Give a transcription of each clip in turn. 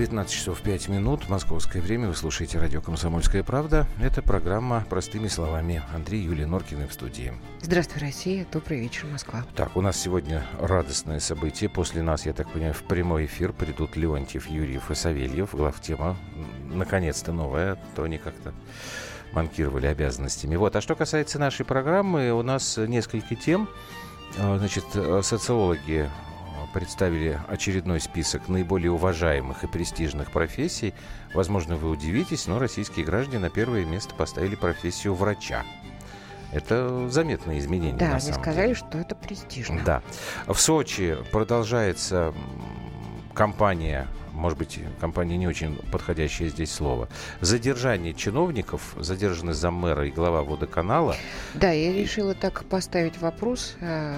19 часов 5 минут, московское время. Вы слушаете радио «Комсомольская правда». Это программа «Простыми словами». Андрей Юлия Норкина в студии. Здравствуй, Россия. Добрый вечер, Москва. Так, у нас сегодня радостное событие. После нас, я так понимаю, в прямой эфир придут Леонтьев, Юрьев и Савельев. Главтема, наконец-то новая, то они как-то манкировали обязанностями. Вот. А что касается нашей программы, у нас несколько тем. А, значит, социологи представили очередной список наиболее уважаемых и престижных профессий. Возможно, вы удивитесь, но российские граждане на первое место поставили профессию врача. Это заметное изменение. Да, они сказали, деле. что это престижно. Да. В Сочи продолжается кампания может быть, компания не очень подходящее здесь слово. Задержание чиновников, задержаны заммэра и глава водоканала. Да, я решила так поставить вопрос. Э,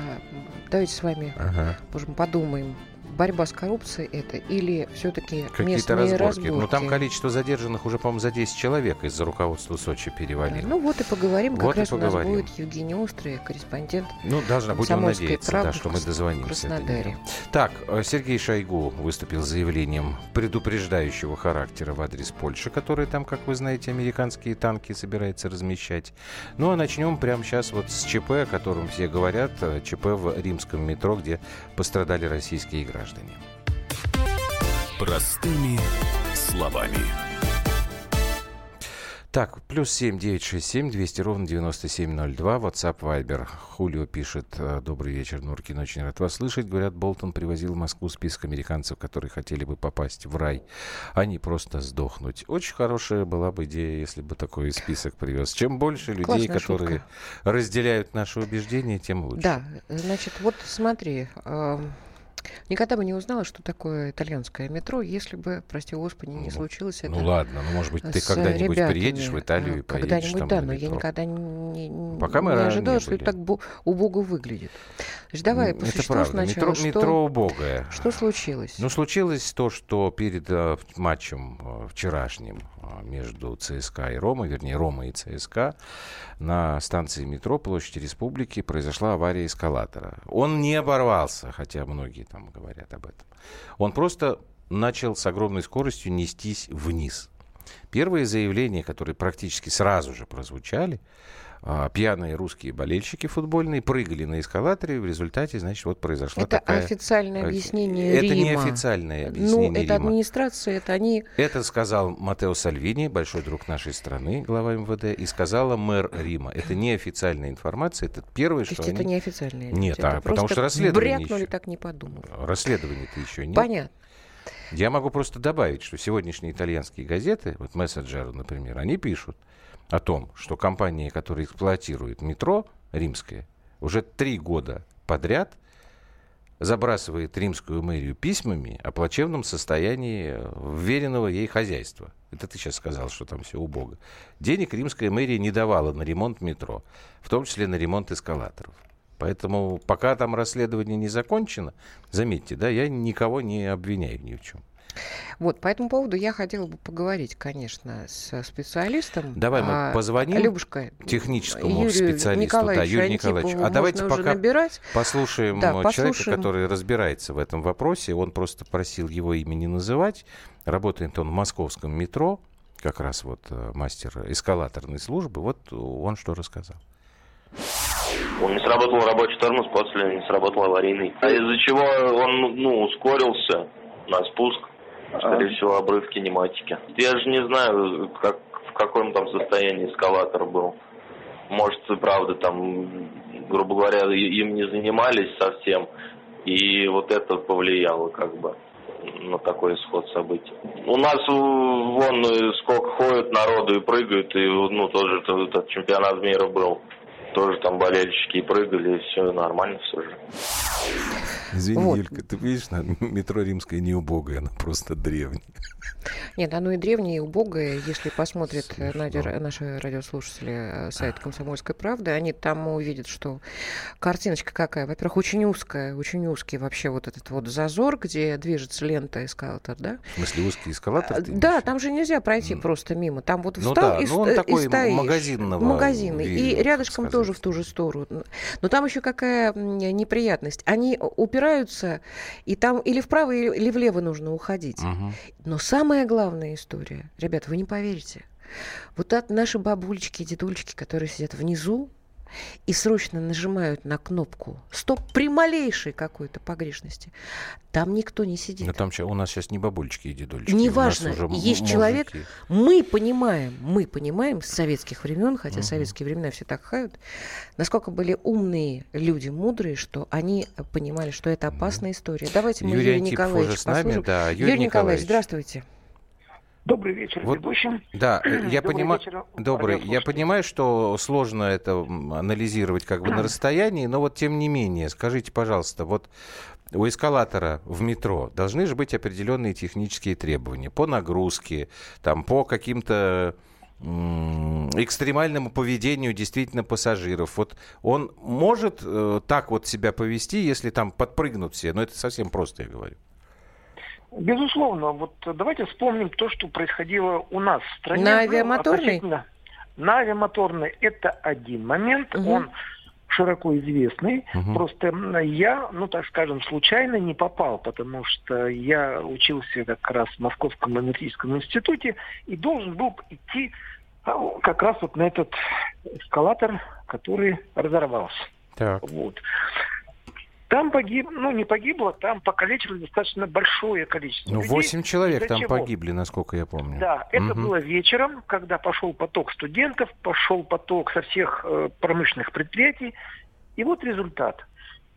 давайте с вами, ага. можем подумаем, борьба с коррупцией это или все-таки местные разборки? разборки? Ну, там количество задержанных уже, по-моему, за 10 человек из-за руководства Сочи перевалило. Да, ну, вот и поговорим. Как вот раз поговорим. у нас будет Евгений Острый, корреспондент Ну, должна, будем надеяться, да, что мы дозвонимся. В так, э, Сергей Шойгу выступил с заявлением предупреждающего характера в адрес Польши, который там, как вы знаете, американские танки собирается размещать. Ну, а начнем прямо сейчас вот с ЧП, о котором все говорят. Э, ЧП в римском метро, где пострадали российские граждане граждане. Простыми словами. Так, плюс семь девять шесть семь двести ровно девяносто семь ноль два. WhatsApp Viber. Хулио пишет. «Э, Добрый вечер, Нуркин. Очень рад вас слышать. Говорят, Болтон привозил в Москву список американцев, которые хотели бы попасть в рай, а не просто сдохнуть. Очень хорошая была бы идея, если бы такой список привез. Чем больше людей, Классная которые шутка. разделяют наши убеждения, тем лучше. Да, значит, вот смотри. Э Никогда бы не узнала, что такое итальянское метро, если бы, прости господи, не ну, случилось ну, это. Ну ладно, ну может быть ты когда-нибудь приедешь в Италию и поедешь Когда-нибудь, там да, но я никогда не, Пока мы не ожидала, не что это так убого выглядит. Значит, давай по это правда. сначала. Метро, что, метро убогое. Что случилось? Ну, случилось то, что перед э, матчем э, вчерашним между ЦСКА и Ромой, вернее, Рома и ЦСКА, на станции метро Площади Республики произошла авария эскалатора. Он не оборвался, хотя многие там говорят об этом. Он просто начал с огромной скоростью нестись вниз. Первые заявления, которые практически сразу же прозвучали, а, пьяные русские болельщики футбольные прыгали на эскалаторе, в результате, значит, вот произошла это такая... официальное объяснение Это Рима. не официальное объяснение Ну, это Рима. администрация, это они... Это сказал Матео Сальвини, большой друг нашей страны, глава МВД, и сказала мэр Рима. Это не официальная информация, это первое, То что есть они... это не официальное? Нет, это а потому что расследование брякнули, еще. так не подумав. Расследования-то еще нет. Понятно. Я могу просто добавить, что сегодняшние итальянские газеты, вот Мессенджер, например, они пишут о том, что компания, которая эксплуатирует метро римское, уже три года подряд забрасывает римскую мэрию письмами о плачевном состоянии вверенного ей хозяйства. Это ты сейчас сказал, что там все убого. Денег римская мэрия не давала на ремонт метро, в том числе на ремонт эскалаторов. Поэтому пока там расследование не закончено, заметьте, да, я никого не обвиняю ни в чем. Вот, по этому поводу я хотела бы поговорить, конечно, с специалистом. Давай мы а, позвоним Любушка, техническому Юрию специалисту, да, Юрию Николаевичу. А давайте пока набирать. послушаем да, человека, послушаем. который разбирается в этом вопросе. Он просто просил его имя не называть. Работает он в московском метро, как раз вот э, мастер эскалаторной службы. Вот он что рассказал. Он не сработал рабочий тормоз, после не сработал аварийный. А из-за чего он ну, ускорился на спуск. Скорее а. всего, обрыв кинематики. Я же не знаю, как, в каком там состоянии эскалатор был. Может, правда, там, грубо говоря, им не занимались совсем. И вот это повлияло как бы на такой исход событий. У нас вон сколько ходит народу и прыгают, и ну тоже этот чемпионат мира был тоже там болельщики прыгали, и все нормально все же. Извини, вот. Юлька, ты видишь, метро римское не убогое, оно просто древнее. Нет, оно и древнее, и убогое. Если посмотрят на, наши радиослушатели э, сайт «Комсомольской правды», они там увидят, что картиночка какая. Во-первых, очень узкая, очень узкий вообще вот этот вот зазор, где движется лента эскалатор, да? В смысле, узкий эскалатор? Да, там же нельзя пройти mm. просто мимо. Там вот ну, встал да, и, ну, он и такой стоишь. магазинного Магазины. Вида, и рядышком тоже в ту же сторону. Но там еще какая неприятность. Они упираются, и там или вправо, или влево нужно уходить. Угу. Но самая главная история, ребят, вы не поверите, вот от наши бабулечки и дедульечки, которые сидят внизу, и срочно нажимают на кнопку «Стоп» при малейшей какой-то погрешности, там никто не сидит. Но там у нас сейчас не бабульчики и дедульчики. Неважно, есть мужики. человек, мы понимаем, мы понимаем с советских времен, хотя угу. советские времена все так хают, насколько были умные люди, мудрые, что они понимали, что это опасная история. Давайте мы Юрий Юрия Николаевича с нами, да. Юрий, Юрий Николаевич, Николаевич, здравствуйте. Добрый вечер, вот, ведущим. Да, я понимаю, добрый, я понимаю, что сложно это анализировать как бы на расстоянии, но вот тем не менее, скажите, пожалуйста, вот у эскалатора в метро должны же быть определенные технические требования по нагрузке, там, по каким-то экстремальному поведению действительно пассажиров. Вот он может э, так вот себя повести, если там подпрыгнут все, но это совсем просто, я говорю. Безусловно. Вот давайте вспомним то, что происходило у нас в стране. На авиамоторной? Ну, на авиамоторной это один момент. Угу. Он широко известный. Угу. Просто я, ну так скажем, случайно не попал, потому что я учился как раз в Московском аналитическом институте и должен был идти а, как раз вот на этот эскалатор, который разорвался. Так. Вот. Там погиб, ну не погибло, там покалечили достаточно большое количество. Ну, восемь человек там чего? погибли, насколько я помню. Да, это угу. было вечером, когда пошел поток студентов, пошел поток со всех э, промышленных предприятий. И вот результат.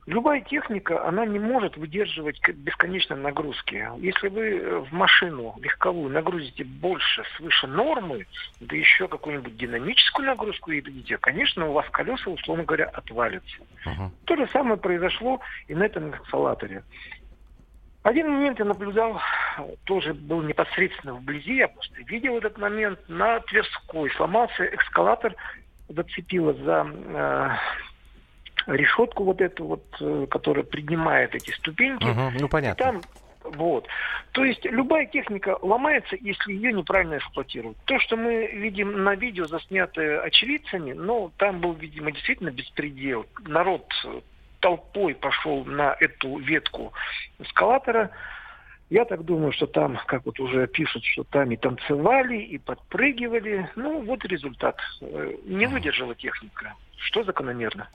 Любая техника, она не может выдерживать бесконечной нагрузки. Если вы э, в машину легковую нагрузите больше, свыше нормы, да еще какую-нибудь динамическую нагрузку и дадите, конечно, у вас колеса, условно говоря, отвалятся. Uh-huh. То же самое произошло и на этом эскалаторе. Один момент я наблюдал, тоже был непосредственно вблизи, я просто видел этот момент. На Тверской сломался эскалатор, зацепило за э, решетку вот эту вот, э, которая принимает эти ступеньки. Угу, ну, понятно. И там вот. То есть любая техника ломается, если ее неправильно эксплуатируют. То, что мы видим на видео, заснятое очевидцами, ну, там был, видимо, действительно беспредел. Народ толпой пошел на эту ветку эскалатора. Я так думаю, что там, как вот уже пишут, что там и танцевали, и подпрыгивали. Ну, вот результат. Э, не выдержала техника, что закономерно.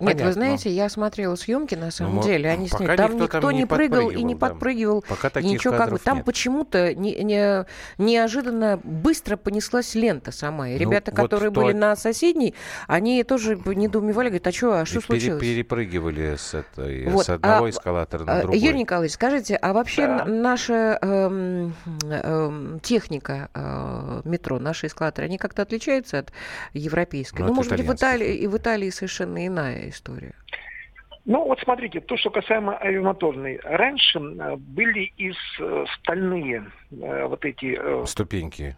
Нет, Понятно. вы знаете, я смотрела съемки на самом ну, деле, они сняли. Там никто, там не, прыгал и не подпрыгивал. Да. Пока таких ничего как бы. Там почему-то не, не, неожиданно быстро понеслась лента сама. И ну, ребята, вот которые то... были на соседней, они тоже недоумевали, говорят, а что, а что случилось? Перепрыгивали с, этой, вот. с одного а, эскалатора на а, другой. Юрий Николаевич, скажите, а вообще да. наша э, э, техника э, метро, наши эскалаторы, они как-то отличаются от европейской? Ну, ну может быть, в Италии, и в Италии совершенно иная история? Ну, вот смотрите, то, что касаемо авиамоторной. Раньше э, были из э, стальные э, вот эти... Ступеньки.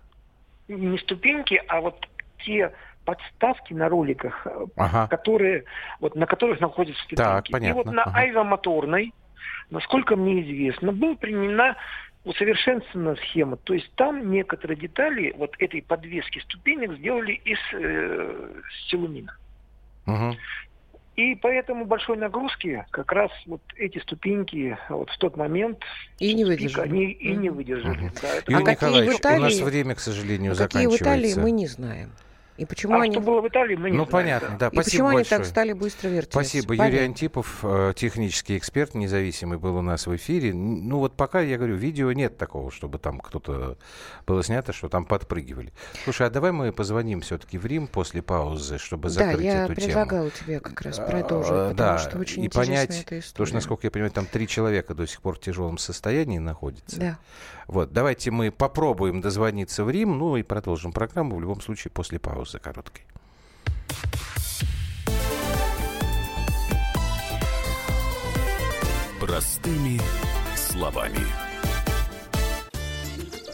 Не ступеньки, а вот те подставки на роликах, ага. которые, вот, на которых находятся ступеньки. Так, понятно. И вот на ага. авиамоторной, насколько мне известно, была применена усовершенствована схема. То есть там некоторые детали вот этой подвески ступенек сделали из э, силумина. Угу. И поэтому большой нагрузки как раз вот эти ступеньки вот в тот момент и не выдержали. Они и не выдержали. Mm-hmm. Да, Юрий а Николаевич, Италии, у нас время, к сожалению, какие заканчивается. Какие в Италии, мы не знаем. И почему а они... что было в Италии, мы не Ну, знаем, понятно, да. да. И Спасибо почему большое. они так стали быстро вертеться? Спасибо. Понятно. Юрий Антипов, э, технический эксперт, независимый, был у нас в эфире. Ну, вот пока, я говорю, видео нет такого, чтобы там кто-то было снято, что там подпрыгивали. Слушай, а давай мы позвоним все-таки в Рим после паузы, чтобы закрыть да, эту тему. Да, я предлагала тебе как раз продолжить, а, потому да, что очень и понять, эта история. Потому что, насколько я понимаю, там три человека до сих пор в тяжелом состоянии находятся. Да. Вот, давайте мы попробуем дозвониться в Рим, ну и продолжим программу в любом случае после паузы короткой. Простыми словами.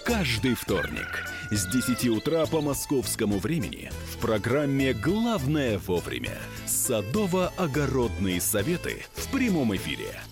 Каждый вторник с 10 утра по московскому времени в программе «Главное вовремя» садово-огородные советы в прямом эфире –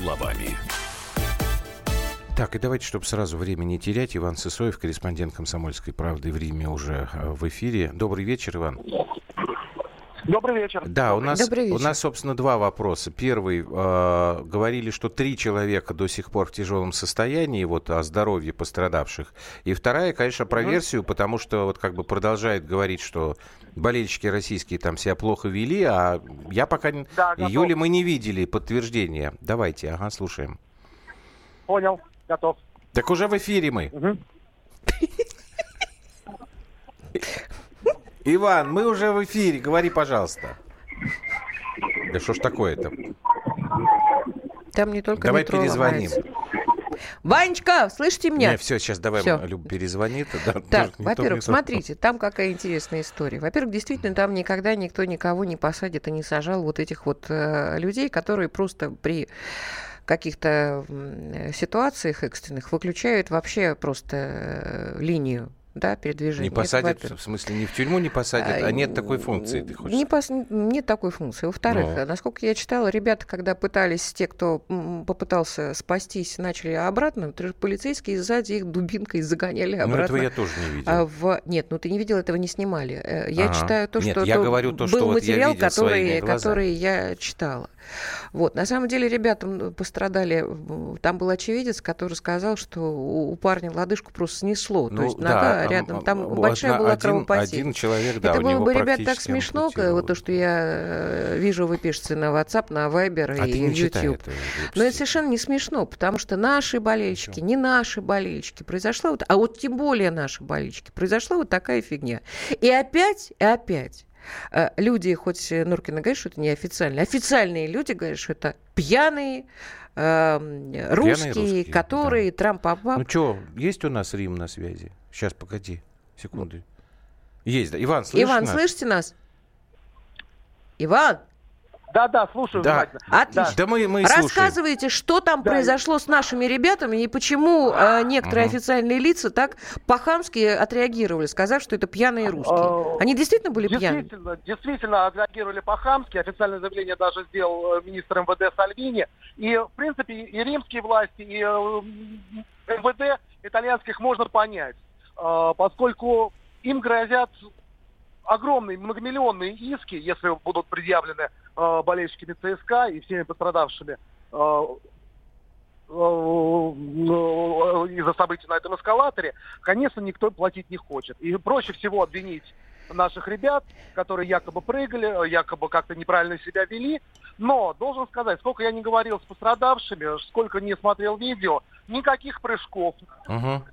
Словами. Так, и давайте, чтобы сразу время не терять, Иван Сысоев, корреспондент «Комсомольской правды» в Риме уже э, в эфире. Добрый вечер, Иван. Добрый вечер. Да, у нас, Добрый вечер. у нас, собственно, два вопроса. Первый, э, говорили, что три человека до сих пор в тяжелом состоянии, вот о здоровье пострадавших. И вторая, конечно, про версию, потому что вот как бы продолжает говорить, что болельщики российские там себя плохо вели, а я пока... не- Да. Июля мы не видели подтверждения. Давайте, ага, слушаем. Понял, готов. Так уже в эфире мы. Мгм. Иван, мы уже в эфире, говори, пожалуйста. Да что ж такое-то? Там не только Давай метро перезвоним. ломается. Ванечка, слышите меня? Не, все, сейчас давай Всё. Люба перезвонит. Да, Так, во-первых, смотрите, там какая интересная история. Во-первых, действительно, там никогда никто никого не посадит и не сажал вот этих вот э, людей, которые просто при каких-то ситуациях экстренных выключают вообще просто э, линию да, передвижения. Не посадят, в смысле, не в тюрьму не посадят, а нет такой функции, ты хочешь не пос- Нет такой функции. Во-вторых, Ну. насколько я читала, ребята, когда пытались, те, кто попытался спастись, начали обратно, полицейские сзади их дубинкой загоняли Ну, обратно. этого я тоже не видел. А, в... Нет, ну ты не видел, этого не снимали. Э, Я Ага. читаю то, Нет, что я то говорю то, был что вот я материал, видел своими который, который я читала. Вот. На самом деле ребята пострадали. Там был очевидец, который сказал, что у парня лодыжку просто снесло. то есть нога а, рядом, там м, большая одна- была один, кровопотеря. Один человек, да, Это было бы, ребят, так смешно, вот то, что я э, вижу, вы пишете на WhatsApp, на Viber А и не читай YouTube. это, Но это совершенно не смешно, потому что наши болельщики, не наши болельщики, произошла вот, а вот тем более наши болельщики, произошла вот такая фигня. И опять, и опять э, люди, хоть Нуркина говорит, что это неофициально, официальные люди говорят, что это пьяные э, русские, русские, которые Трампа Ну что, есть у нас Рим на связи? Сейчас, погоди, секунды. Есть, да. Иван, слышишь Иван, нас? слышите нас? Иван, Да, да, слушаю Да. внимательно. отлично. Да мы, мы и слушаем. Рассказывайте, что там Да. произошло с нашими ребятами и почему э, некоторые Мгм. официальные лица так по-хамски отреагировали, сказав, что это пьяные русские. А, Они действительно были? Действительно, действительно отреагировали по-хамски. Официальное заявление даже сделал э, министр МВД Сальвини. И, в принципе, и римские власти, и э, МВД итальянских можно понять, Э, поскольку им грозят огромные многомиллионные иски, если будут предъявлены э, болельщиками ЦСКА и всеми пострадавшими э, из-за событий на этом эскалаторе, конечно, никто платить не хочет. И проще всего обвинить наших ребят, которые якобы прыгали, якобы как-то неправильно себя вели. Но, должен сказать, сколько я не говорил с пострадавшими, сколько не смотрел видео, никаких прыжков. Мгм.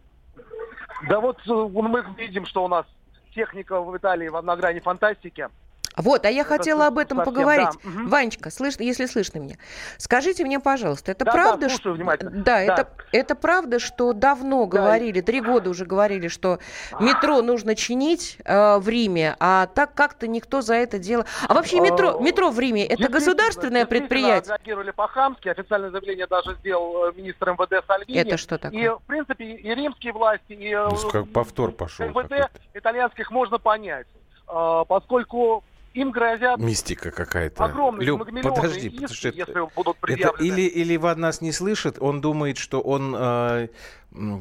Да вот э, мы видим, что у нас техника в Италии на грани фантастики. Вот, а я Это хотела об этом совсем, поговорить. да. Ванечка, слышно, если слышно меня, скажите мне, пожалуйста, это Да, да, правда, слушаю что внимательно. да, Да. это это правда, что давно Да. говорили, три года уже говорили, что метро нужно чинить э, в Риме, а так как-то никто за это дело. А вообще метро, Э, метро в Риме это государственное предприятие? отреагировали по-хамски. Официальное заявление даже сделал э, министр МВД Сальвини. Это что И, такое? в принципе, и римские власти, и э, Ну, как повтор пошел МВД итальянских можно понять, э, поскольку им грозят Мистика какая-то. огромные Люб, подожди, иски, потому что это- если будут Это или, или Иван нас не слышит, он думает, что он, э,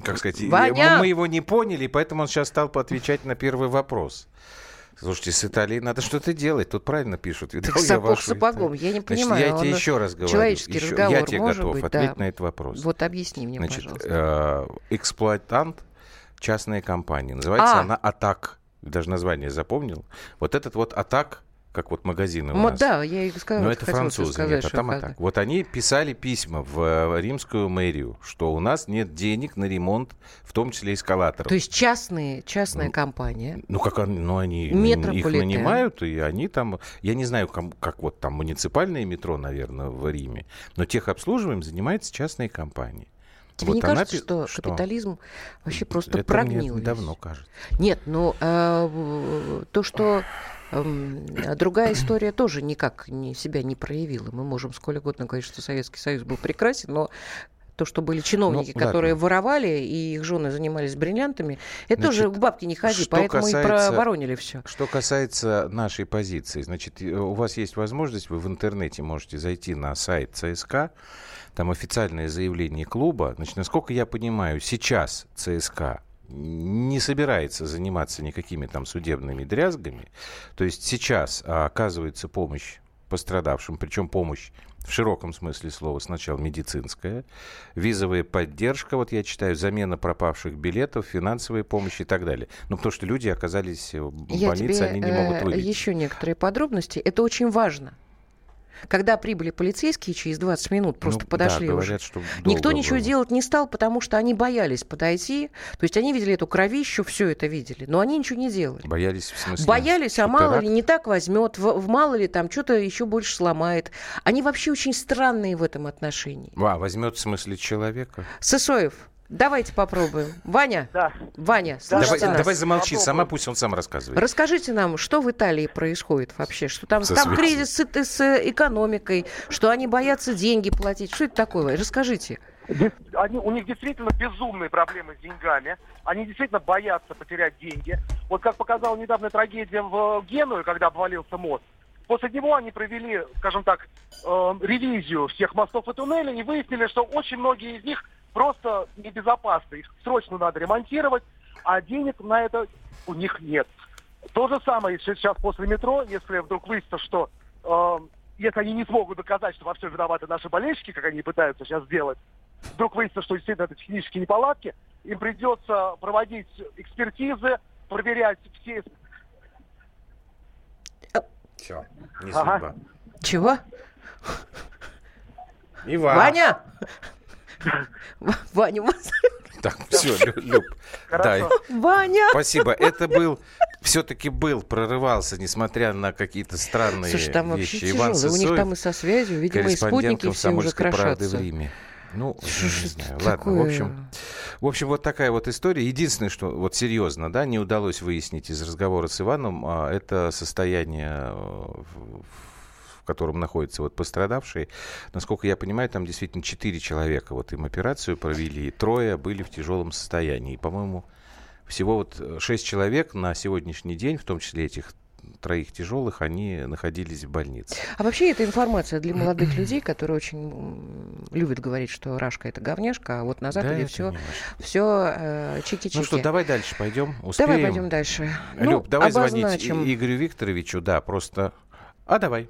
как сказать, Ваня! мы его не поняли, и поэтому он сейчас стал отвечать на первый вопрос. Слушайте, с Италией надо что-то делать. Тут правильно пишут. Видал Так я сапог вашу сапогом, Италию? я не Значит, понимаю. я тебе еще раз говорю. человеческий еще- разговор я тебе может готов быть, ответить да. на этот вопрос. Вот объясни мне, Значит, пожалуйста. э, эксплуатант, частная компания. Называется А. она «Атак». Даже название запомнил. Вот этот вот «Атак», как вот магазины у нас. Да, я и сказала, Но это французы, сказать, нет, а там и так. Вот они писали письма в э, римскую мэрию, что у нас нет денег на ремонт, в том числе эскалаторов. То есть частные, частная компания. Ну, как они, ну, они их нанимают, и они там... Я не знаю, ком- как вот там муниципальное метро, наверное, в Риме, но техобслуживанием занимаются частные компании. Тебе Вот не кажется, пи- что, что? капитализм вообще просто Это прогнил? мне давно кажется. Нет, ну э, в- то, что другая история тоже никак не, себя не проявила. Мы можем сколь угодно говорить, что Советский Союз был прекрасен, но то, что были чиновники, Ну, которые ладно. воровали, и их жены занимались бриллиантами, это Значит, тоже к бабке не ходи, что поэтому и касается- проворонили все. Что касается нашей позиции, значит, э, у вас есть возможность, вы в интернете можете зайти на сайт ЦСКА, там официальное заявление клуба. Значит, насколько я понимаю, сейчас ЦСКА не собирается заниматься никакими там судебными дрязгами. То есть сейчас а, оказывается помощь пострадавшим, причем помощь в широком смысле слова сначала медицинская, визовая поддержка, вот я читаю, замена пропавших билетов, финансовая помощь и так далее. Ну, потому что люди оказались в Я больнице, тебе они не могут э, вылечить. еще некоторые подробности. Это очень важно. Когда прибыли полицейские, через 20 минут просто Ну, подошли да, уже. говорят, что Никто долго ничего было. делать не стал, потому что они боялись подойти. То есть они видели эту кровищу, все это видели, но они ничего не делали. Боялись в смысле? Боялись, а мало ли не так возьмет, в, в мало ли там что-то еще больше сломает. Они вообще очень странные в этом отношении. А, возьмет в смысле человека? Сысоев, давайте попробуем. Ваня, Да. Ваня, Да, давай, нас? давай замолчи, Попробуй. сама пусть он сам рассказывает. Расскажите нам, что в Италии происходит вообще? Что там, Со там кризис с, с экономикой, что они боятся деньги платить. Что это такое? Расскажите. Они, у них действительно безумные проблемы с деньгами. Они действительно боятся потерять деньги. Вот как показала недавно трагедия в Генуе, когда обвалился мост. После него они провели, скажем так, э, ревизию всех мостов и туннелей и выяснили, что очень многие из них просто небезопасны. Их срочно надо ремонтировать, а денег на это у них нет. То же самое сейчас после метро, если вдруг выяснится, что э, если они не смогут доказать, что во всем виноваты наши болельщики, как они пытаются сейчас сделать, вдруг выяснится, что действительно это технические неполадки, им придется проводить экспертизы, проверять все... Все, не Ага. судьба. Чего? Иван. Ваня! Ваня, Так, все, Люб. Да, Хорошо. Ваня! спасибо. Это был, все-таки был, прорывался, несмотря на какие-то странные Слушай, там вообще вещи. тяжело. Иван У них Сысоев, там и со связью, видимо, и спутники все уже «Комсомольской правды» в крошатся. Риме. Ну, не знаю. Ладно, в общем, в общем, вот такая вот история. Единственное, что вот серьезно, да, не удалось выяснить из разговора с Иваном, а, это состояние, э, в котором находятся вот пострадавшие. Насколько я понимаю, там действительно четыре человека вот им операцию провели, трое были в тяжелом состоянии. И, по-моему, всего вот э, шесть человек на сегодняшний день, в том числе этих троих тяжелых, они находились в больнице. А вообще это информация для молодых людей, которые очень любят говорить, что Рашка это говняшка, а вот на Западе это все, все э, чики-чики. Ну что, давай дальше пойдем. Успеем. Давай пойдем дальше. Ну, Люб, давай звонить обозначим. И- Игорю Викторовичу, да, просто... А давай.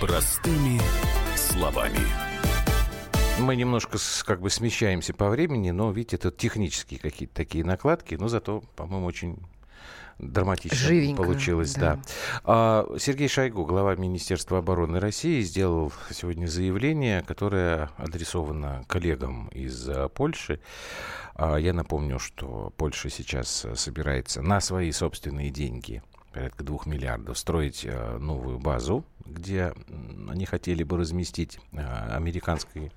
Простыми словами. Мы немножко как бы смещаемся по времени, но, видите, это технические какие-то такие накладки, но зато, по-моему, очень драматично Живенько, получилось, да. да. А, Сергей Шойгу, глава Министерства обороны России, сделал сегодня заявление, которое адресовано коллегам из а, Польши. А, Я напомню, что Польша сейчас собирается на свои собственные деньги порядка двух миллиардов, строить э, новую базу, где они хотели бы разместить э, американские,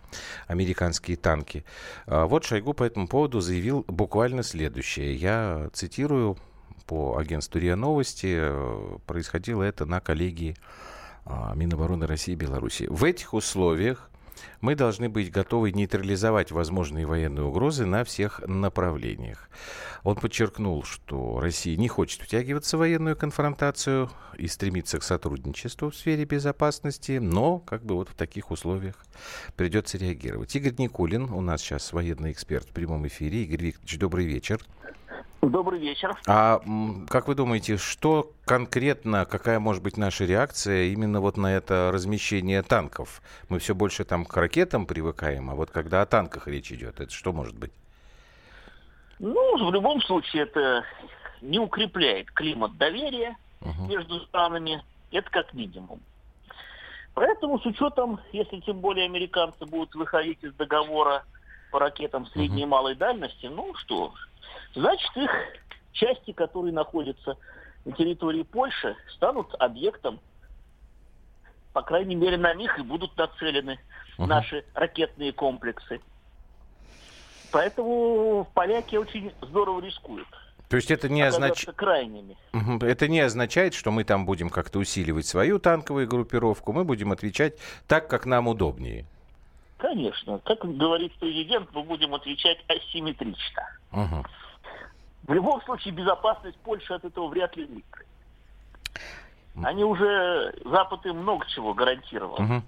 американские танки. А вот Шойгу по этому поводу заявил буквально следующее. Я цитирую по агентству РИА Новости. э, Происходило это на коллегии а, Минобороны России и Беларуси. В этих условиях мы должны быть готовы нейтрализовать возможные военные угрозы на всех направлениях. Он подчеркнул, что Россия не хочет втягиваться в военную конфронтацию и стремится к сотрудничеству в сфере безопасности, но как бы вот в таких условиях придется реагировать. Игорь Никулин, у нас сейчас военный эксперт в прямом эфире. Игорь Викторович, добрый вечер. Добрый вечер. А как вы думаете, что конкретно, какая может быть наша реакция именно вот на это размещение танков? Мы все больше там к ракетам привыкаем, а вот когда о танках речь идет, это что может быть? Ну, в любом случае, это не укрепляет климат доверия угу. между странами. Это как минимум. Поэтому с учетом, если тем более американцы будут выходить из договора по ракетам средней и малой дальности, ну что, значит их части, которые находятся на территории Польши, станут объектом, по крайней мере, на них и будут нацелены uh наши ракетные комплексы. Поэтому поляки очень здорово рискуют. То есть это не означает... крайними. Это не означает, что мы там будем как-то усиливать свою танковую группировку. Мы будем отвечать так, как нам удобнее. Конечно. Как говорит президент, мы будем отвечать асимметрично. Угу. В любом случае, безопасность Польши от этого вряд ли выиграет. Они уже, Запад им много чего гарантировал. Угу.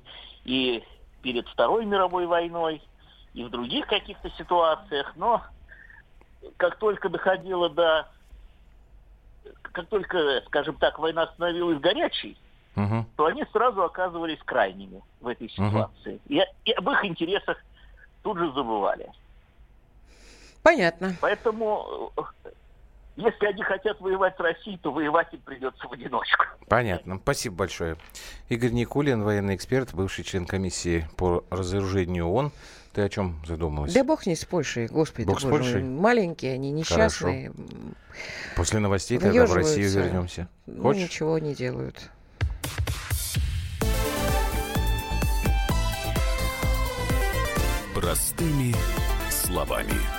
И перед Второй мировой войной, и в других каких-то ситуациях. Но как только доходило до... Как только, скажем так, война становилась горячей, угу. то они сразу оказывались крайними в этой ситуации. Угу. И, и об их интересах тут же забывали. Понятно. Поэтому, если они хотят воевать с Россией, то воевать им придется в одиночку. Понятно. Спасибо большое. Игорь Никулин, военный эксперт, бывший член комиссии по разоружению ООН. Ты о чем задумалась? Да бог не с Польшей, господи. Бог с Польшей? Маленькие они, несчастные. Хорошо. После новостей тогда в Россию вернемся. Ну, Хочешь? ничего не делают. Простыми словами.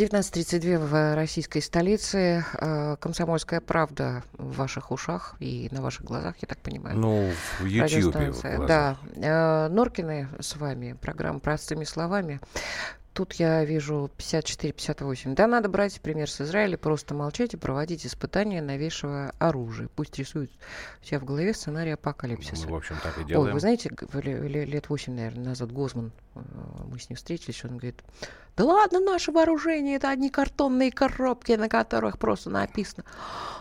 19.32 в российской столице. Э, Комсомольская правда в ваших ушах и на ваших глазах, я так понимаю. Ну, в Ютьюбе. Да. Э, Норкины с вами. Программа «Простыми словами». Тут я вижу 54-58. Да, надо брать пример с Израиля, просто молчать и проводить испытания новейшего оружия. Пусть рисуют у себя в голове сценарий апокалипсиса. Мы, в общем, так и делаем. Ой, вы знаете, лет 8, наверное, назад Гозман, мы с ним встретились, он говорит, да ладно, наше вооружение, это одни картонные коробки, на которых просто написано.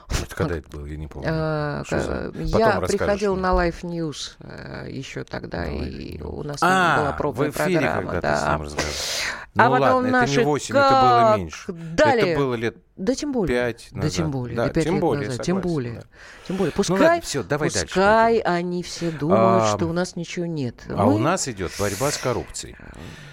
Это когда это было, я не помню. А, я приходил на Life News э, еще тогда, и у нас была пробная программа. когда разговаривал. А ну потом ладно, наши это не 8, это было меньше. Дали. Это было лет да тем более. 5 назад. Да тем более. Да, да 5 тем лет более, назад. Согласен, тем более. Да. Тем более. Пускай, ну, ладно, все, давай пускай дальше. они все думают, а, что у нас ничего нет. А Мы... у нас идет борьба с коррупцией.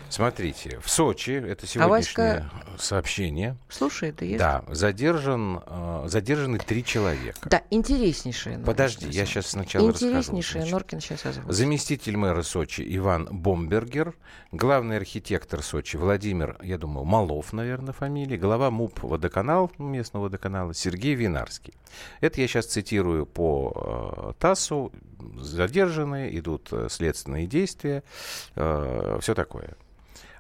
Смотрите, в Сочи, это а Васька... сообщение. Слушай, это есть? Да, задержан, э, задержаны три человека. Да, интереснейшее. Подожди, я сейчас сначала Интереснейшее, расскажу. Норкин сейчас озвучит. Заместитель мэра Сочи Иван Бомбергер, главный архитектор Сочи Владимир, я думаю, Малов, наверное, фамилия, глава МУП «Водоканал», местного водоканала Сергей Винарский. Это я сейчас цитирую по э, ТАССу. Задержаны, идут э, следственные действия, э, все такое.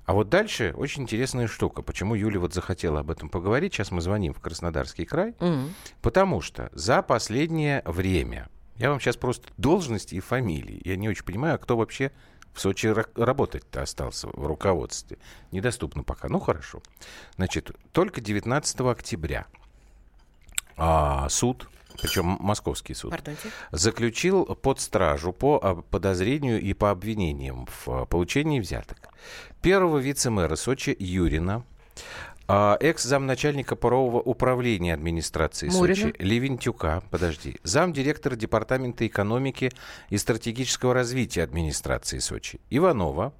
А вот дальше очень интересная штука. Почему Юля вот захотела об этом поговорить? Сейчас мы звоним в Краснодарский край. Mm-hmm. Потому что за последнее время, я вам сейчас просто должности и фамилии, я не очень понимаю, а кто вообще в Сочи работать-то остался в руководстве. Недоступно пока. Ну, хорошо. Значит, только 19 октября а, суд причем московский суд, Пардонте? заключил под стражу по а, подозрению и по обвинениям в а, получении взяток первого вице-мэра Сочи Юрина, а, экс-замначальника парового управления администрации Мурина. Сочи Левентюка, подожди, замдиректора департамента экономики и стратегического развития администрации Сочи Иванова,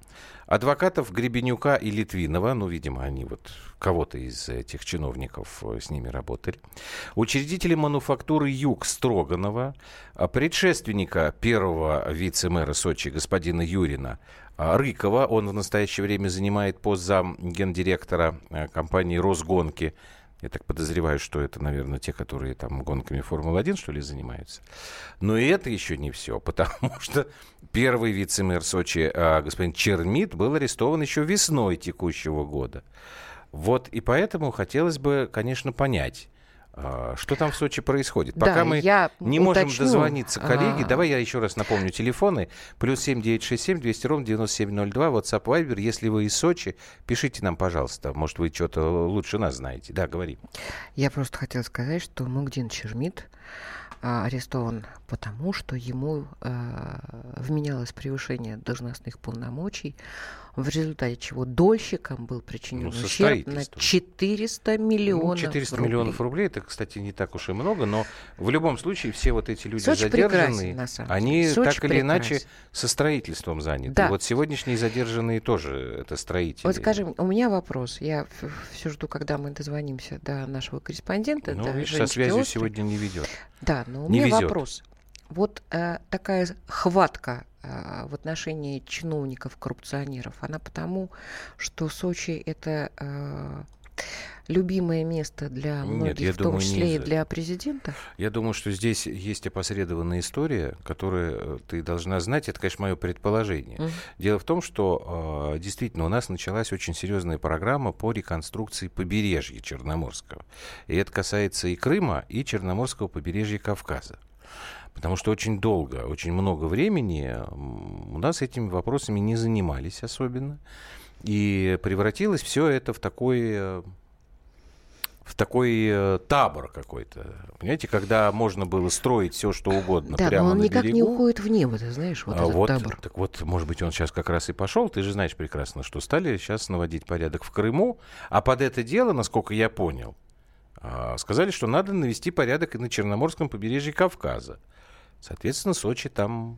адвокатов Гребенюка и Литвинова, ну, видимо, они вот кого-то из этих чиновников э, с ними работали, учредители мануфактуры «Юг» Строганова, а предшественника первого вице-мэра Сочи господина Юрина а, Рыкова, он в настоящее время занимает пост зам гендиректора э, компании «Росгонки», я так подозреваю, что это, наверное, те, которые там гонками Формулы-1, что ли, занимаются. Но и это еще не все, потому что первый вице-мэр Сочи, а, господин Чермит, был арестован еще весной текущего года. Вот и поэтому хотелось бы, конечно, понять, что там в Сочи происходит? Пока Да, мы я не можем уточню. дозвониться коллеги, А. давай я еще раз напомню телефоны. Плюс семь девять шесть семь двести ровно девяносто семь ноль два. WhatsApp Viber. Если вы из Сочи, пишите нам, пожалуйста. Может, вы что-то лучше нас знаете. Да, говори. Я просто хотела сказать, что Мугдин Чермит а, арестован потому, что ему а, вменялось превышение должностных полномочий, в результате чего дольщикам был причинен Ну, ущерб на состоятельство. 400 миллионов Ну, 400 рублей. миллионов рублей, это, кстати, не так уж и много, но в любом случае все вот эти люди Сочи прекрасен, задержанные, самом они. Сочи так или иначе прекрасен. со строительством заняты. Да. И вот сегодняшние задержанные тоже это строители. Вот скажи, мне, у меня вопрос. Я все жду, когда мы дозвонимся до нашего корреспондента. Ну, до видишь, со связью Острой. сегодня не ведет. Да, но у Не меня везет. вопрос. Вот э, такая хватка в отношении чиновников, коррупционеров, она потому, что Сочи это э, любимое место для Нет, многих, я в том думаю, числе и для президента. Я думаю, что здесь есть опосредованная история, которую э, ты должна знать. Это, конечно, мое предположение. Мгм. Дело в том, что э, действительно у нас началась очень серьезная программа по реконструкции побережья Черноморского. И это касается и Крыма, и Черноморского побережья Кавказа. Потому что очень долго, очень много времени у нас этими вопросами не занимались особенно. И превратилось все это в такой э, в такой э, табор какой-то. Понимаете, когда можно было строить все, что угодно да, прямо но он на никак не берегу. уходит в небо, ты знаешь, вот А этот вот, табор. Так вот, может быть, он сейчас как раз и пошел. Ты же знаешь прекрасно, что стали сейчас наводить порядок в Крыму. А под это дело, насколько я понял, а, сказали, что надо навести порядок и на Черноморском побережье Кавказа. Соответственно, Сочи там...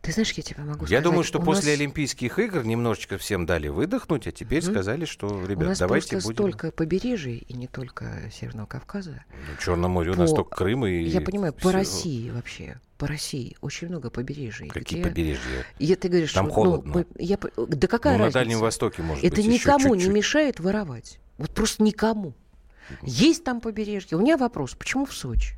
Ты знаешь, я тебе могу Я сказать... думаю, что после нас- Олимпийских игр немножечко всем дали выдохнуть, а теперь Мгм. сказали, что, ребят, давайте будем... столько побережий, и не только Северного Кавказа. Ну, Черное море у нас По- только Крым и... Я понимаю, по. России вообще, по России очень много побережий. Какие где- побережья? И ты говоришь, Там что, холодно. Ну, по- я, по- да какая ну, на разница? Дальнем Востоке, может Это быть, никому не чуть-чуть. мешает воровать. Вот просто никому. Есть там побережье. У меня вопрос, почему в Сочи?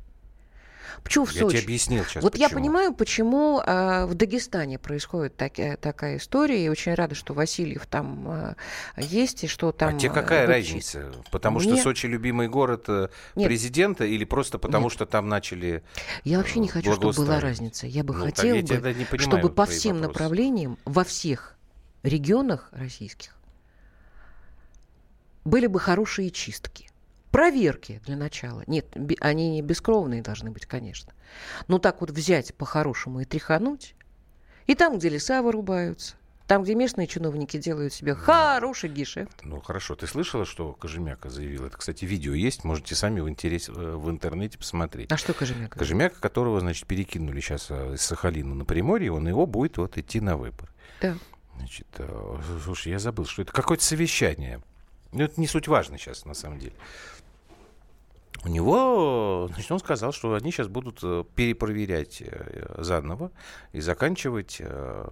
Почему в Я Сочи? тебе объяснил сейчас, Вот я почему. понимаю, почему а, в Дагестане происходит таки- такая история. И очень рада, что Васильев там а, есть, и что там... а тебе а, какая выучить. разница? Потому что Мне- Сочи любимый город э, Нет. президента или просто потому Нет. что там начали... Я вообще не э, хочу, чтобы была разница. Я бы Ну, так хотела я бы, понимаю чтобы по всем вопросы. направлениям, во всех регионах российских были бы хорошие чистки. Проверки для начала. Нет, они не бескровные должны быть, конечно. Но так вот взять по-хорошему и тряхануть, и там, где леса вырубаются, там, где местные чиновники делают себе хороший гешефт. Ну хорошо, ты слышала, что Кожемяка заявил? Это, кстати, видео есть, можете сами в, интерес- э, в интернете посмотреть. А что Кожемяк? говорит? Кожемяка, которого, значит, перекинули сейчас из Сахалина на Приморье, он его будет вот идти на выбор. Да. Значит, э, слушай, я забыл, что это какое-то совещание. Ну, это не суть важно сейчас, на самом деле. У него, значит, он сказал, что они сейчас будут э, перепроверять э, заново и заканчивать э,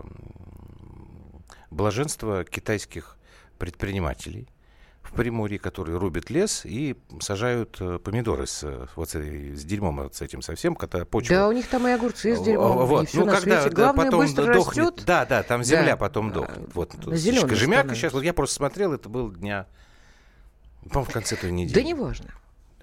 блаженство китайских предпринимателей в Приморье, которые рубят лес и сажают э, помидоры с, э, вот с, дерьмом, с этим совсем, когда почва Да, у них там и огурцы с дерьмом, вот. и ну, на когда свете. Главное, потом быстро дохнет. растет. Да, да, там земля Да. потом А, дохнет. Вот. зелёный Кожемяка сейчас, вот я просто смотрел, это был дня, по-моему, в конце той недели. Да неважно.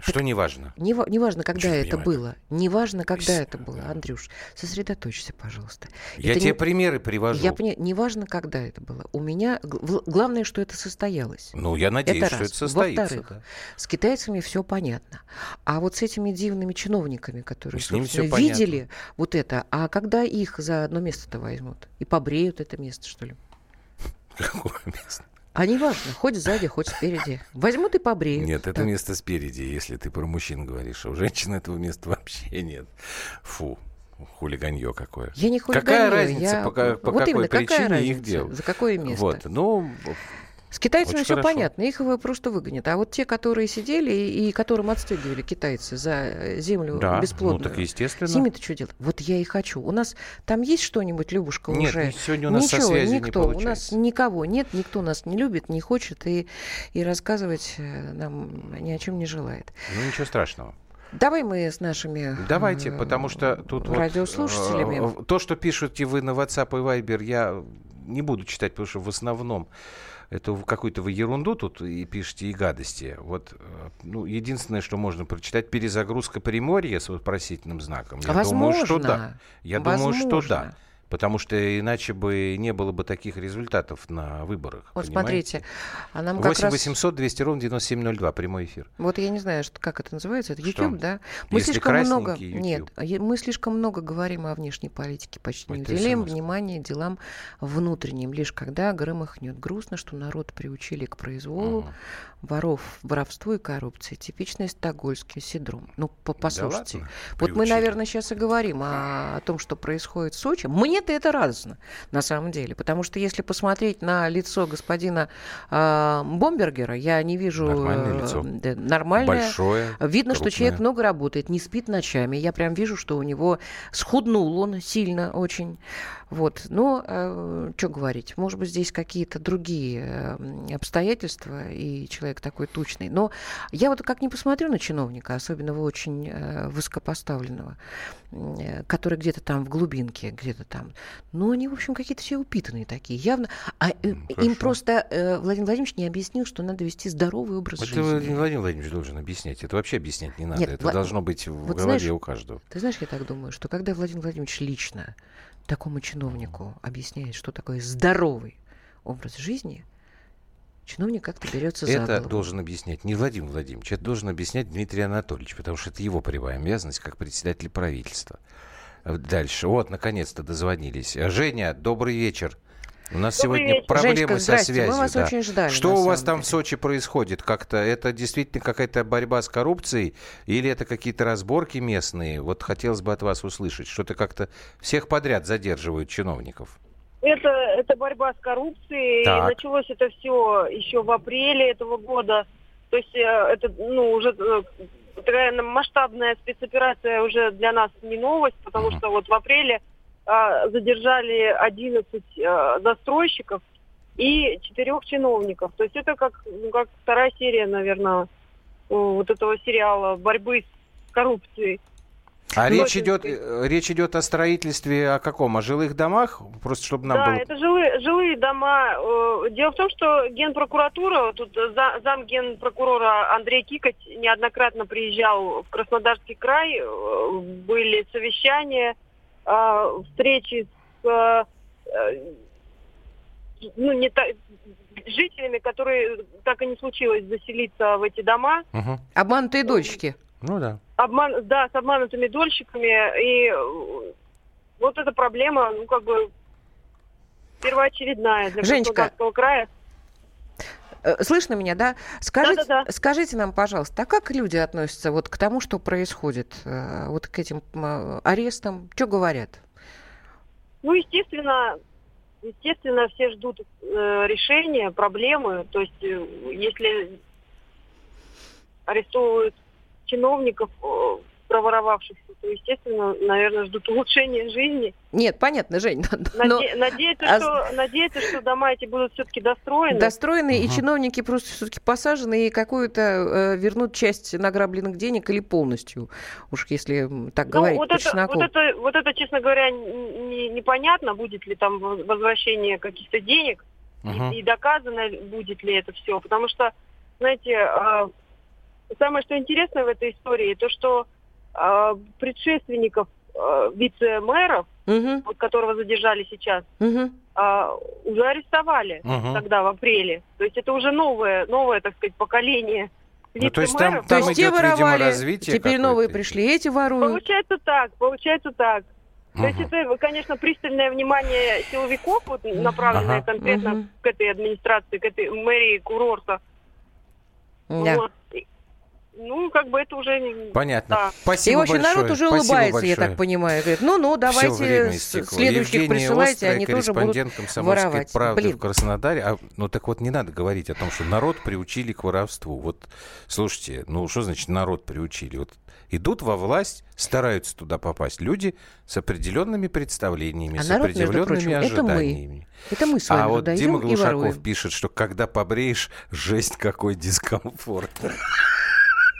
Что неважно? Не, не важно, когда не это важно? было. Не важно, когда С- это было. Андрюш, сосредоточься, пожалуйста. Я Это тебе не- примеры привожу. Я понимаю, не важно, когда это было. У меня главное, что это состоялось. Ну, я надеюсь, Это что раз. это состоится. Во-вторых, да. С китайцами все понятно. А вот с этими дивными чиновниками, которые С ними собственно, всё понятно. видели вот это, а когда их за одно место-то возьмут? И побреют это место, что ли? Какое место? А не важно, хоть сзади, хоть спереди. Возьмут и побреют. Нет, это Так. место спереди, если ты про мужчин говоришь. А у женщин этого места вообще нет. Фу, хулиганье какое. Я не Какая хулиганю, разница, я- по, по вот какой именно, какая причине их разница? делают? За какое место? Вот, ну, С китайцами Очень все хорошо. понятно, их просто выгонят. А вот те, которые сидели и, и которым отстегивали китайцы за э, землю да, ну бесплодную, так естественно. с ними-то что делать? Вот я и хочу. У нас там есть что-нибудь, Любушка, Нет, уже? сегодня у нас со Ничего, связью не никто. у нас никого нет, никто нас не любит, не хочет и, и рассказывать э, нам ни о чем не желает. Ну, ничего страшного. Давай мы с нашими Давайте, э, потому что тут вот, радиослушателями. э, то, что пишете вы на WhatsApp и Viber, я не буду читать, потому что в основном это какую-то вы ерунду тут и пишете, и гадости. Вот, э, ну, единственное, что можно прочитать, перезагрузка Приморья с вопросительным знаком. Я Возможно. думаю, что да. Я Возможно. думаю, что да. Потому что иначе бы не было бы таких результатов на выборах. Вот понимаете? смотрите, а нам как 8 раз... 800 200 ровно 9702, прямой эфир. Вот я не знаю, что, как это называется, это Что? YouTube, да? Мы Если слишком много... YouTube. Нет, мы слишком много говорим о внешней политике, почти не Это уделяем внимания делам внутренним. Лишь когда громыхнет грустно, что народ приучили к произволу, Мгм. Воров, воровству и коррупции. Типичный стокгольмский синдром. Ну, по- послушайте. ладно, вот мы, наверное, сейчас и говорим о, о том, что происходит в Сочи. Мне-то это радостно, на самом деле. Потому что если посмотреть на лицо господина а, Бомбергера, я не вижу... Нормальное э, лицо. да, нормальное. Большое. Видно, что крупное. человек много работает, не спит ночами. Я прям вижу, что у него схуднул он сильно очень. Вот. Но что говорить, может быть, здесь какие-то другие э, обстоятельства, и человек такой тучный. Но я вот как не посмотрю на чиновника, особенно очень э, высокопоставленного, э, который где-то там в глубинке, где-то там. Но они, в общем, какие-то все упитанные такие, явно. А э, им хорошо. просто э, Владимир Владимирович не объяснил, что надо вести здоровый образ Это жизни. Владимир Владимирович должен объяснять. Это вообще объяснять не надо. Нет, это Вла- должно быть в вот голове знаешь, у каждого. Ты знаешь, я так думаю, что когда Владимир Владимирович лично такому чиновнику объясняет, что такое здоровый образ жизни, чиновник как-то берется за Это голову. должен объяснять не Владимир Владимирович, это должен объяснять Дмитрий Анатольевич, потому что это его прямая обязанность как председатель правительства. Э, Дальше. Вот, наконец-то дозвонились. Женя, добрый вечер. У нас Добрый сегодня вечер. проблемы Женечка, со здрасте, мы связью. вас да. очень ждали, Что у вас там деле. в Сочи происходит? Как-то это действительно какая-то борьба с коррупцией или это какие-то разборки местные? Вот хотелось бы от вас услышать. Что-то как-то всех подряд задерживают чиновников. Это, это борьба с коррупцией. Так. Началось это все еще в апреле этого года. То есть э, это ну, уже э, такая масштабная спецоперация уже для нас не новость, потому что вот в апреле а, задержали 11 э, застройщиков и четырех чиновников. То есть это как, ну, как вторая серия, наверное, вот этого сериала борьбы с коррупцией. А Ну, речь идет, э, речь идет о строительстве о каком? О жилых домах? Просто чтобы нам да, было... это жилые, жилые дома. Дело в том, что генпрокуратура, тут за- зам генпрокурора Андрей Кикоть неоднократно приезжал в Краснодарский край, э, были совещания, э, встречи с ну, не та- жителями, которые так и не случилось заселиться в эти дома. Мгм. Обманутые дочки. Ну да. Обман, да, с обманутыми дольщиками. И э, вот эта проблема, ну, как бы, первоочередная для Женечка, края. Э, Слышно меня, да? Скажите, Да-да-да. скажите нам, пожалуйста, а как люди относятся вот к тому, что происходит, э, вот к этим арестам? Что говорят? Ну, естественно, естественно, все ждут э, решения, проблемы. То есть, э, если арестовывают чиновников, э, проворовавшихся, то, естественно, наверное, ждут улучшения жизни. Нет, понятно, Жень, но Наде- надеяться, а- что, надеяться, что дома эти будут все-таки достроены. достроенные, и Мгм. чиновники просто все-таки посажены и какую-то э, вернут часть награбленных денег или полностью, уж если так Ну, говорить вот это, чесноку. вот, это, вот это, честно говоря, не- непонятно, будет ли там воз- возвращение каких-то денег, и- Мгм. и, доказано ли- будет ли это все. Потому что, знаете, а, самое что интересное в этой истории, то что а, предшественников а, вице-мэров, Мгм, вот которого задержали сейчас, мгм. а, уже арестовали Мгм. тогда, в апреле. То есть это уже новое, новое, так сказать, поколение Ну, то есть там- там есть те идет, видимо, воровали, развитие теперь новые пришли, эти воруют. Получается так, получается так. То есть это, конечно, пристальное внимание силовиков, вот, направленное Ага. конкретно Мгм. к этой администрации, к этой мэрии курорта. Да. Вот. Ну, как бы это уже... не- Понятно. Да. Спасибо И, в общем, большое. народ уже Спасибо улыбается, я так понимаю. Говорит, ну-ну, давайте следующих Евгения присылайте, Острая, они тоже будут корреспондент «Комсомольской воровать. правды» Блин. в Краснодаре. А, ну так вот не надо говорить о том, что народ приучили к воровству. Вот, слушайте, ну что значит народ приучили? Вот идут во власть, стараются туда попасть люди с определенными представлениями, А с народ, между определенными прочим, это мы. ожиданиями. Это мы с вами А вот Дима Глушаков пишет, что когда побреешь, жесть какой дискомфорт.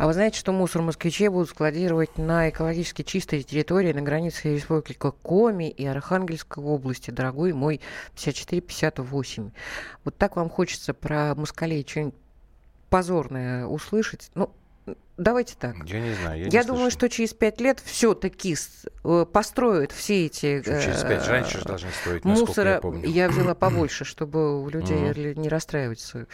А вы знаете, что мусор москвичей будут складировать на экологически чистой территории на границе республики Коми и Архангельской области, дорогой мой 54-58. Вот так вам хочется про москалей что-нибудь позорное услышать. Ну, давайте так. Я не знаю. Я, я думаю, слышал. что через пять лет все-таки э, построят все эти Что, через пять раньше же должны строить, мусора. я помню. взяла побольше, чтобы у людей не расстраиваться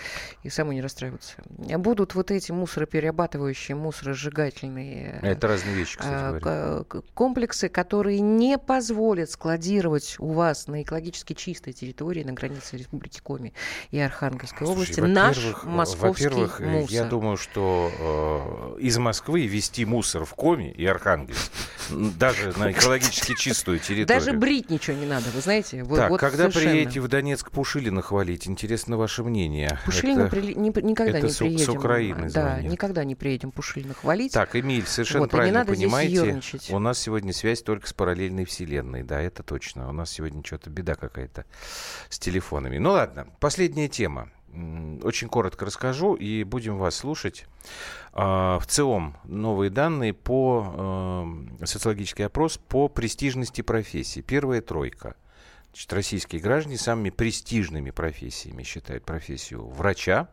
и самой не расстраиваться. Будут вот эти мусороперерабатывающие, мусоросжигательные э, Это разные вещи, кстати а, говоря. к- к- комплексы, которые не позволят складировать у вас на экологически чистой территории на границе Республики Коми и Архангельской области Слушай, наш во-первых, московский Во-первых, э, мусор. я думаю, что э, из Москвы везти мусор в Коми и Архангельск, даже на экологически чистую территорию. Даже брить ничего не надо, вы знаете. Вот, Так, вот когда совершенно. приедете в Донецк Пушилина хвалить, интересно ваше мнение. Пушилина Это- прили- не- никогда это не с- с приедем. Украины да, звонят. никогда не приедем Пушилина хвалить. Так, Эмиль, совершенно Вот, правильно понимаете. У нас сегодня связь только с параллельной вселенной. Да, это точно. У нас сегодня что-то беда какая-то с телефонами. Ну ладно, последняя тема. Очень коротко расскажу и будем вас слушать. А, В ЦИОМ новые данные по э, социологический опрос по престижности профессий. Первая тройка. Значит, российские граждане самыми престижными профессиями считают профессию врача,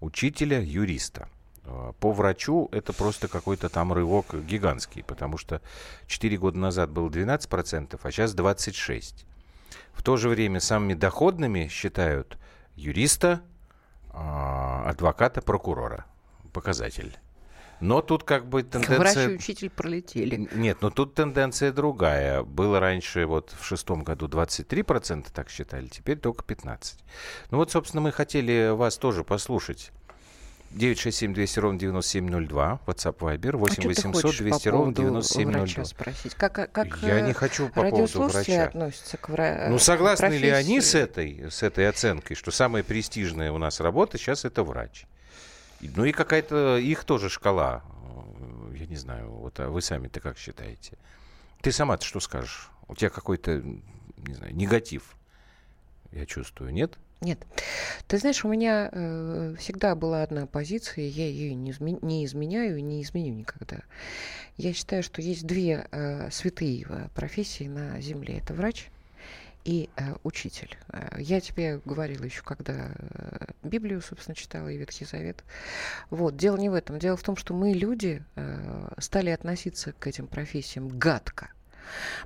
учителя, юриста. А, По врачу это просто какой-то там рывок гигантский, потому что 4 года назад было 12%, а сейчас 26%. В то же время самыми доходными считают юриста, адвоката, прокурора. Показатель. Но тут как бы Врач и тенденция... учитель пролетели. Нет, но тут тенденция другая. Было раньше, вот в шестом году 23% так считали, теперь только 15%. Ну вот, собственно, мы хотели вас тоже послушать. 967 200 ровно 9702, WhatsApp Viber, 8 а что ты 800 хочешь 200 по ровно поводу 9702. врача спросить? Как, как, Я э, не хочу по поводу врача. относятся к врачу? Ну, согласны ли они с этой, с этой оценкой, что самая престижная у нас работа сейчас это врач? Ну и какая-то их тоже шкала. Э, Я не знаю, вот а вы сами-то как считаете? Ты сама-то что скажешь? У тебя какой-то, не знаю, негатив, я чувствую, нет? Нет. Ты знаешь, у меня э, всегда была одна позиция, я ее не, изме- не изменяю и не изменю никогда. Я считаю, что есть две э, святые профессии на Земле. Это врач и э, учитель. Э, Я тебе говорила еще, когда э, Библию, собственно, читала и Ветхий Завет. Вот, дело не в этом. Дело в том, что мы, люди, э, стали относиться к этим профессиям гадко.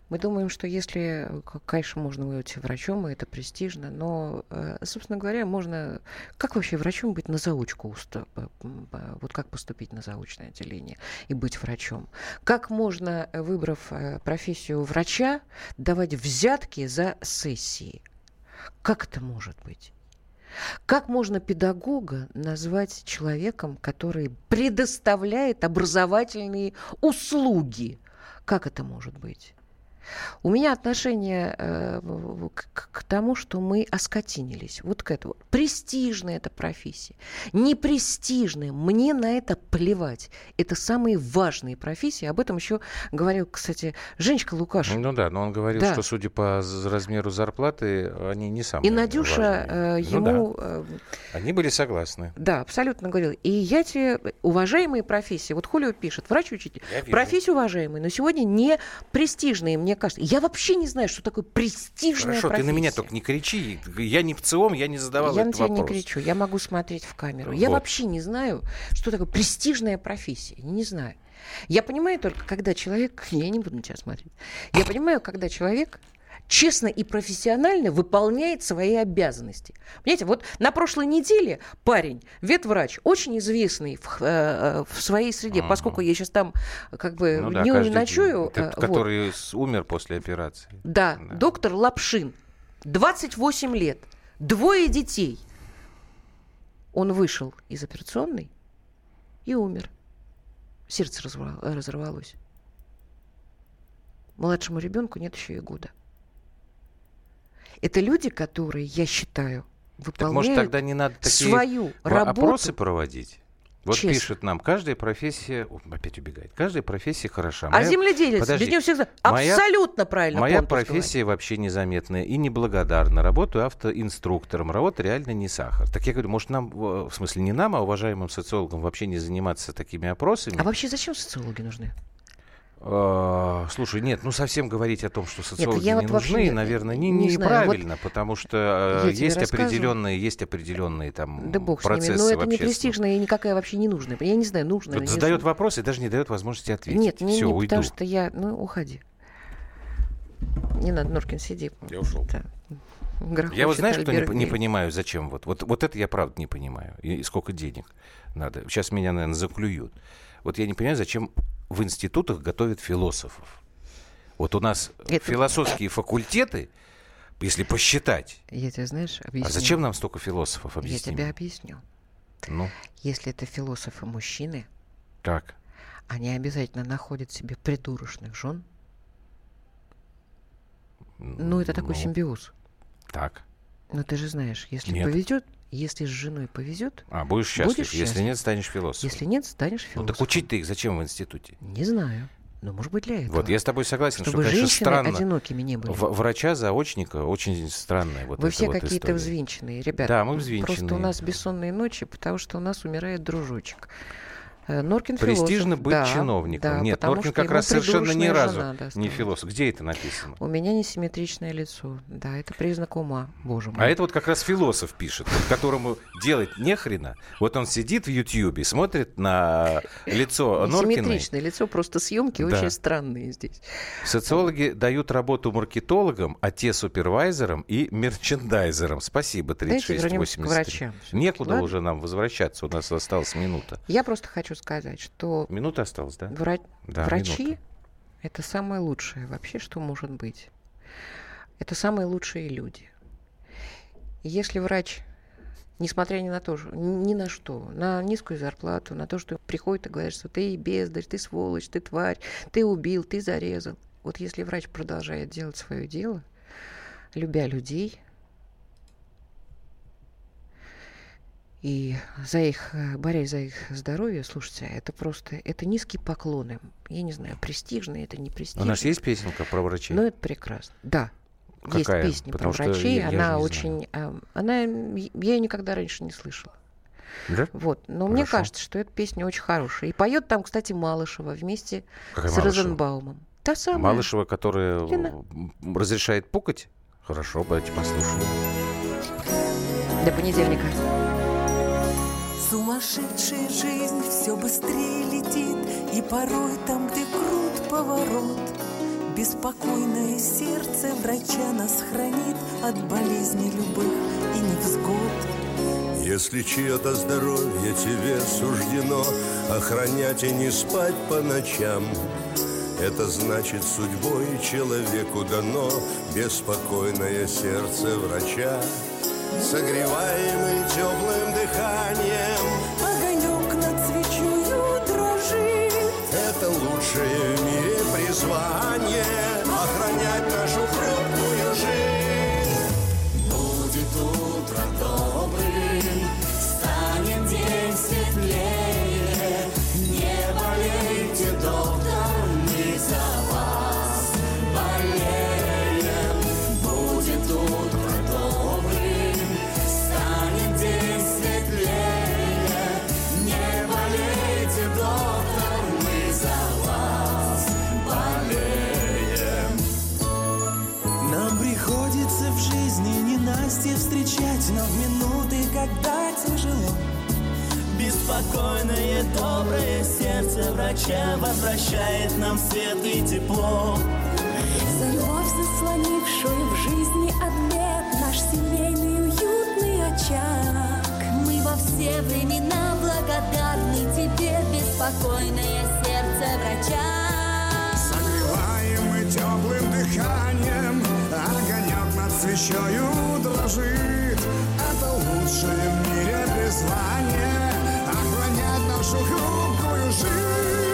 Мы думаем, что если, э, конечно, можно быть врачом, и это престижно, но, э, собственно говоря, можно... Как вообще врачом быть на э, Вот как поступить на заочное отделение и быть врачом? Как можно, э, выбрав профессию врача, давать взятки за сессии? Как это может быть? Как можно педагога назвать человеком, который предоставляет образовательные услуги? Как это может быть? У меня отношение э, к, к- тому, что мы оскотинились. Вот к этому. Престижная эта профессия. Непрестижная. Мне на это плевать. Это самые важные профессии. Об этом еще говорил, кстати, Женечка Лукашин. Ну да, но он говорил, Да. что, судя по размеру зарплаты, они не самые И Надюша э, важные. Ну ему... да, э, они были согласны. Да, абсолютно говорил. И я тебе, уважаемые профессии, вот Хулио пишет, врач-учитель, Я вижу. профессии уважаемые, но сегодня не престижные, мне кажется. Я вообще не знаю, что такое престижная Хорошо, профессия. ты на меня только не кричи. Я не в ЦИОМ, я не задавал Я на этот тебя вопрос. не кричу, я могу смотреть в камеру. Я Вот. вообще не знаю, что такое престижная профессия. Не знаю. Я понимаю только, когда человек... Я не буду на тебя смотреть. Я понимаю, когда человек честно и профессионально выполняет свои обязанности. Понимаете, вот на прошлой неделе парень, ветврач, очень известный в, э, э в своей среде, uh-huh. поскольку я сейчас там как бы ну, да, не ночую. День. Вот. Который умер после операции. Да, да, доктор Лапшин, 28 лет, двое детей. Он вышел из операционной и умер. Сердце разорвалось. Младшему ребенку нет еще и года. Это люди, которые, я считаю, выполняют так, может, тогда не надо такие свою работу. опросы проводить? Вот Честно. пишет нам, каждая профессия, О, опять убегает, каждая профессия хороша. А моя... А земледелец, Подожди. него всегда моя... абсолютно правильно. Моя профессия говорит. вообще незаметная и неблагодарна. Работаю автоинструктором, работа реально не сахар. Так я говорю, может нам, в смысле не нам, а уважаемым социологам вообще не заниматься такими опросами? А вообще зачем социологи нужны? А, слушай, нет, ну совсем говорить о том, что социологи нет, не вот нужны, наверное, не, не неправильно, вот потому что есть определенные, есть определенные там да бог процессы. С ними, но это не престижно и никакая вообще не нужная. Я не знаю, нужно. Вот задает нужно. вопрос и даже не дает возможности ответить. Нет, не, Все, не уйду. потому что я, ну уходи. Не надо, Норкин, сиди. Я ушел. Да. я вот знаешь, что не, не понимаю, зачем вот, вот, вот это я правда не понимаю. И, и сколько денег надо. Сейчас меня, наверное, заклюют. Вот я не понимаю, зачем в институтах готовят философов. Вот у нас Это... философские факультеты, если посчитать. Я тебе, знаешь, объясню. А зачем нам столько философов? Объясни. Я тебе объясню. Ну? Если это философы мужчины, так. они обязательно находят себе придурочных жен. Ну, это такой ну, симбиоз. Так. Но ты же знаешь, если Нет. повезет, если с женой повезет, а, будешь счастлив. Будешь Если счастлив. нет, станешь философом. Если нет, станешь философом. Ну, так учить ты их зачем в институте? Не знаю. Но, может быть, для этого. Вот, я с тобой согласен, Чтобы что, конечно, странно. одинокими не были. В- врача, заочника очень странная вот Вы все вот какие-то взвинченные, ребята. Да, мы взвинченные. Просто у нас бессонные ночи, потому что у нас умирает дружочек. Э, Норкин Престижно философ. быть да, чиновником. Да, Нет, Норкин как раз совершенно ни разу не философ. Где это написано? У меня несимметричное лицо. Да, это признак ума, боже мой. А это вот как раз философ пишет, которому делать нехрена. Вот он сидит в Ютьюбе, смотрит на лицо Норкиной. Симметричное лицо, просто съемки да. очень странные здесь. Социологи дают работу маркетологам, а те супервайзерам и мерчендайзерам. Спасибо, 3683. Некуда Ладно? уже нам возвращаться, у нас осталась минута. Я просто хочу хочу сказать, что... Минута осталась, да? Вра... да врачи минута. — это самое лучшее вообще, что может быть. Это самые лучшие люди. Если врач, несмотря ни на то, ни на что, на низкую зарплату, на то, что приходит и говорит, что ты бездарь, ты сволочь, ты тварь, ты убил, ты зарезал. Вот если врач продолжает делать свое дело, любя людей, и за их, э, борясь за их здоровье, слушайте, это просто, это низкие поклоны. Я не знаю, престижные, это не престижно. У нас есть песенка про врачей? Ну, это прекрасно. Да, Какая? есть песня Потому про врачей, я, она очень, знаю. она, я ее никогда раньше не слышала. Да? Вот. Но Хорошо. мне кажется, что эта песня очень хорошая. И поет там, кстати, Малышева вместе Какая с Малышева? Розенбаумом. Та самая. Малышева, которая Лена. разрешает пукать? Хорошо, давайте послушаем. До понедельника. Сумасшедшая жизнь все быстрее летит, И порой там, где крут поворот, Беспокойное сердце врача нас хранит От болезней любых и невзгод. Если чье-то здоровье тебе суждено Охранять и не спать по ночам, это значит, судьбой человеку дано Беспокойное сердце врача согреваемый теплым дыханием. Врача Возвращает нам свет и тепло. За любовь, заслонившую в жизни обед Наш семейный уютный очаг. Мы во все времена благодарны тебе Беспокойное сердце врача. Согреваем мы теплым дыханием Огонек над свечою дрожит Это лучшее в мире призвание Охранять нашу хрупкую жизнь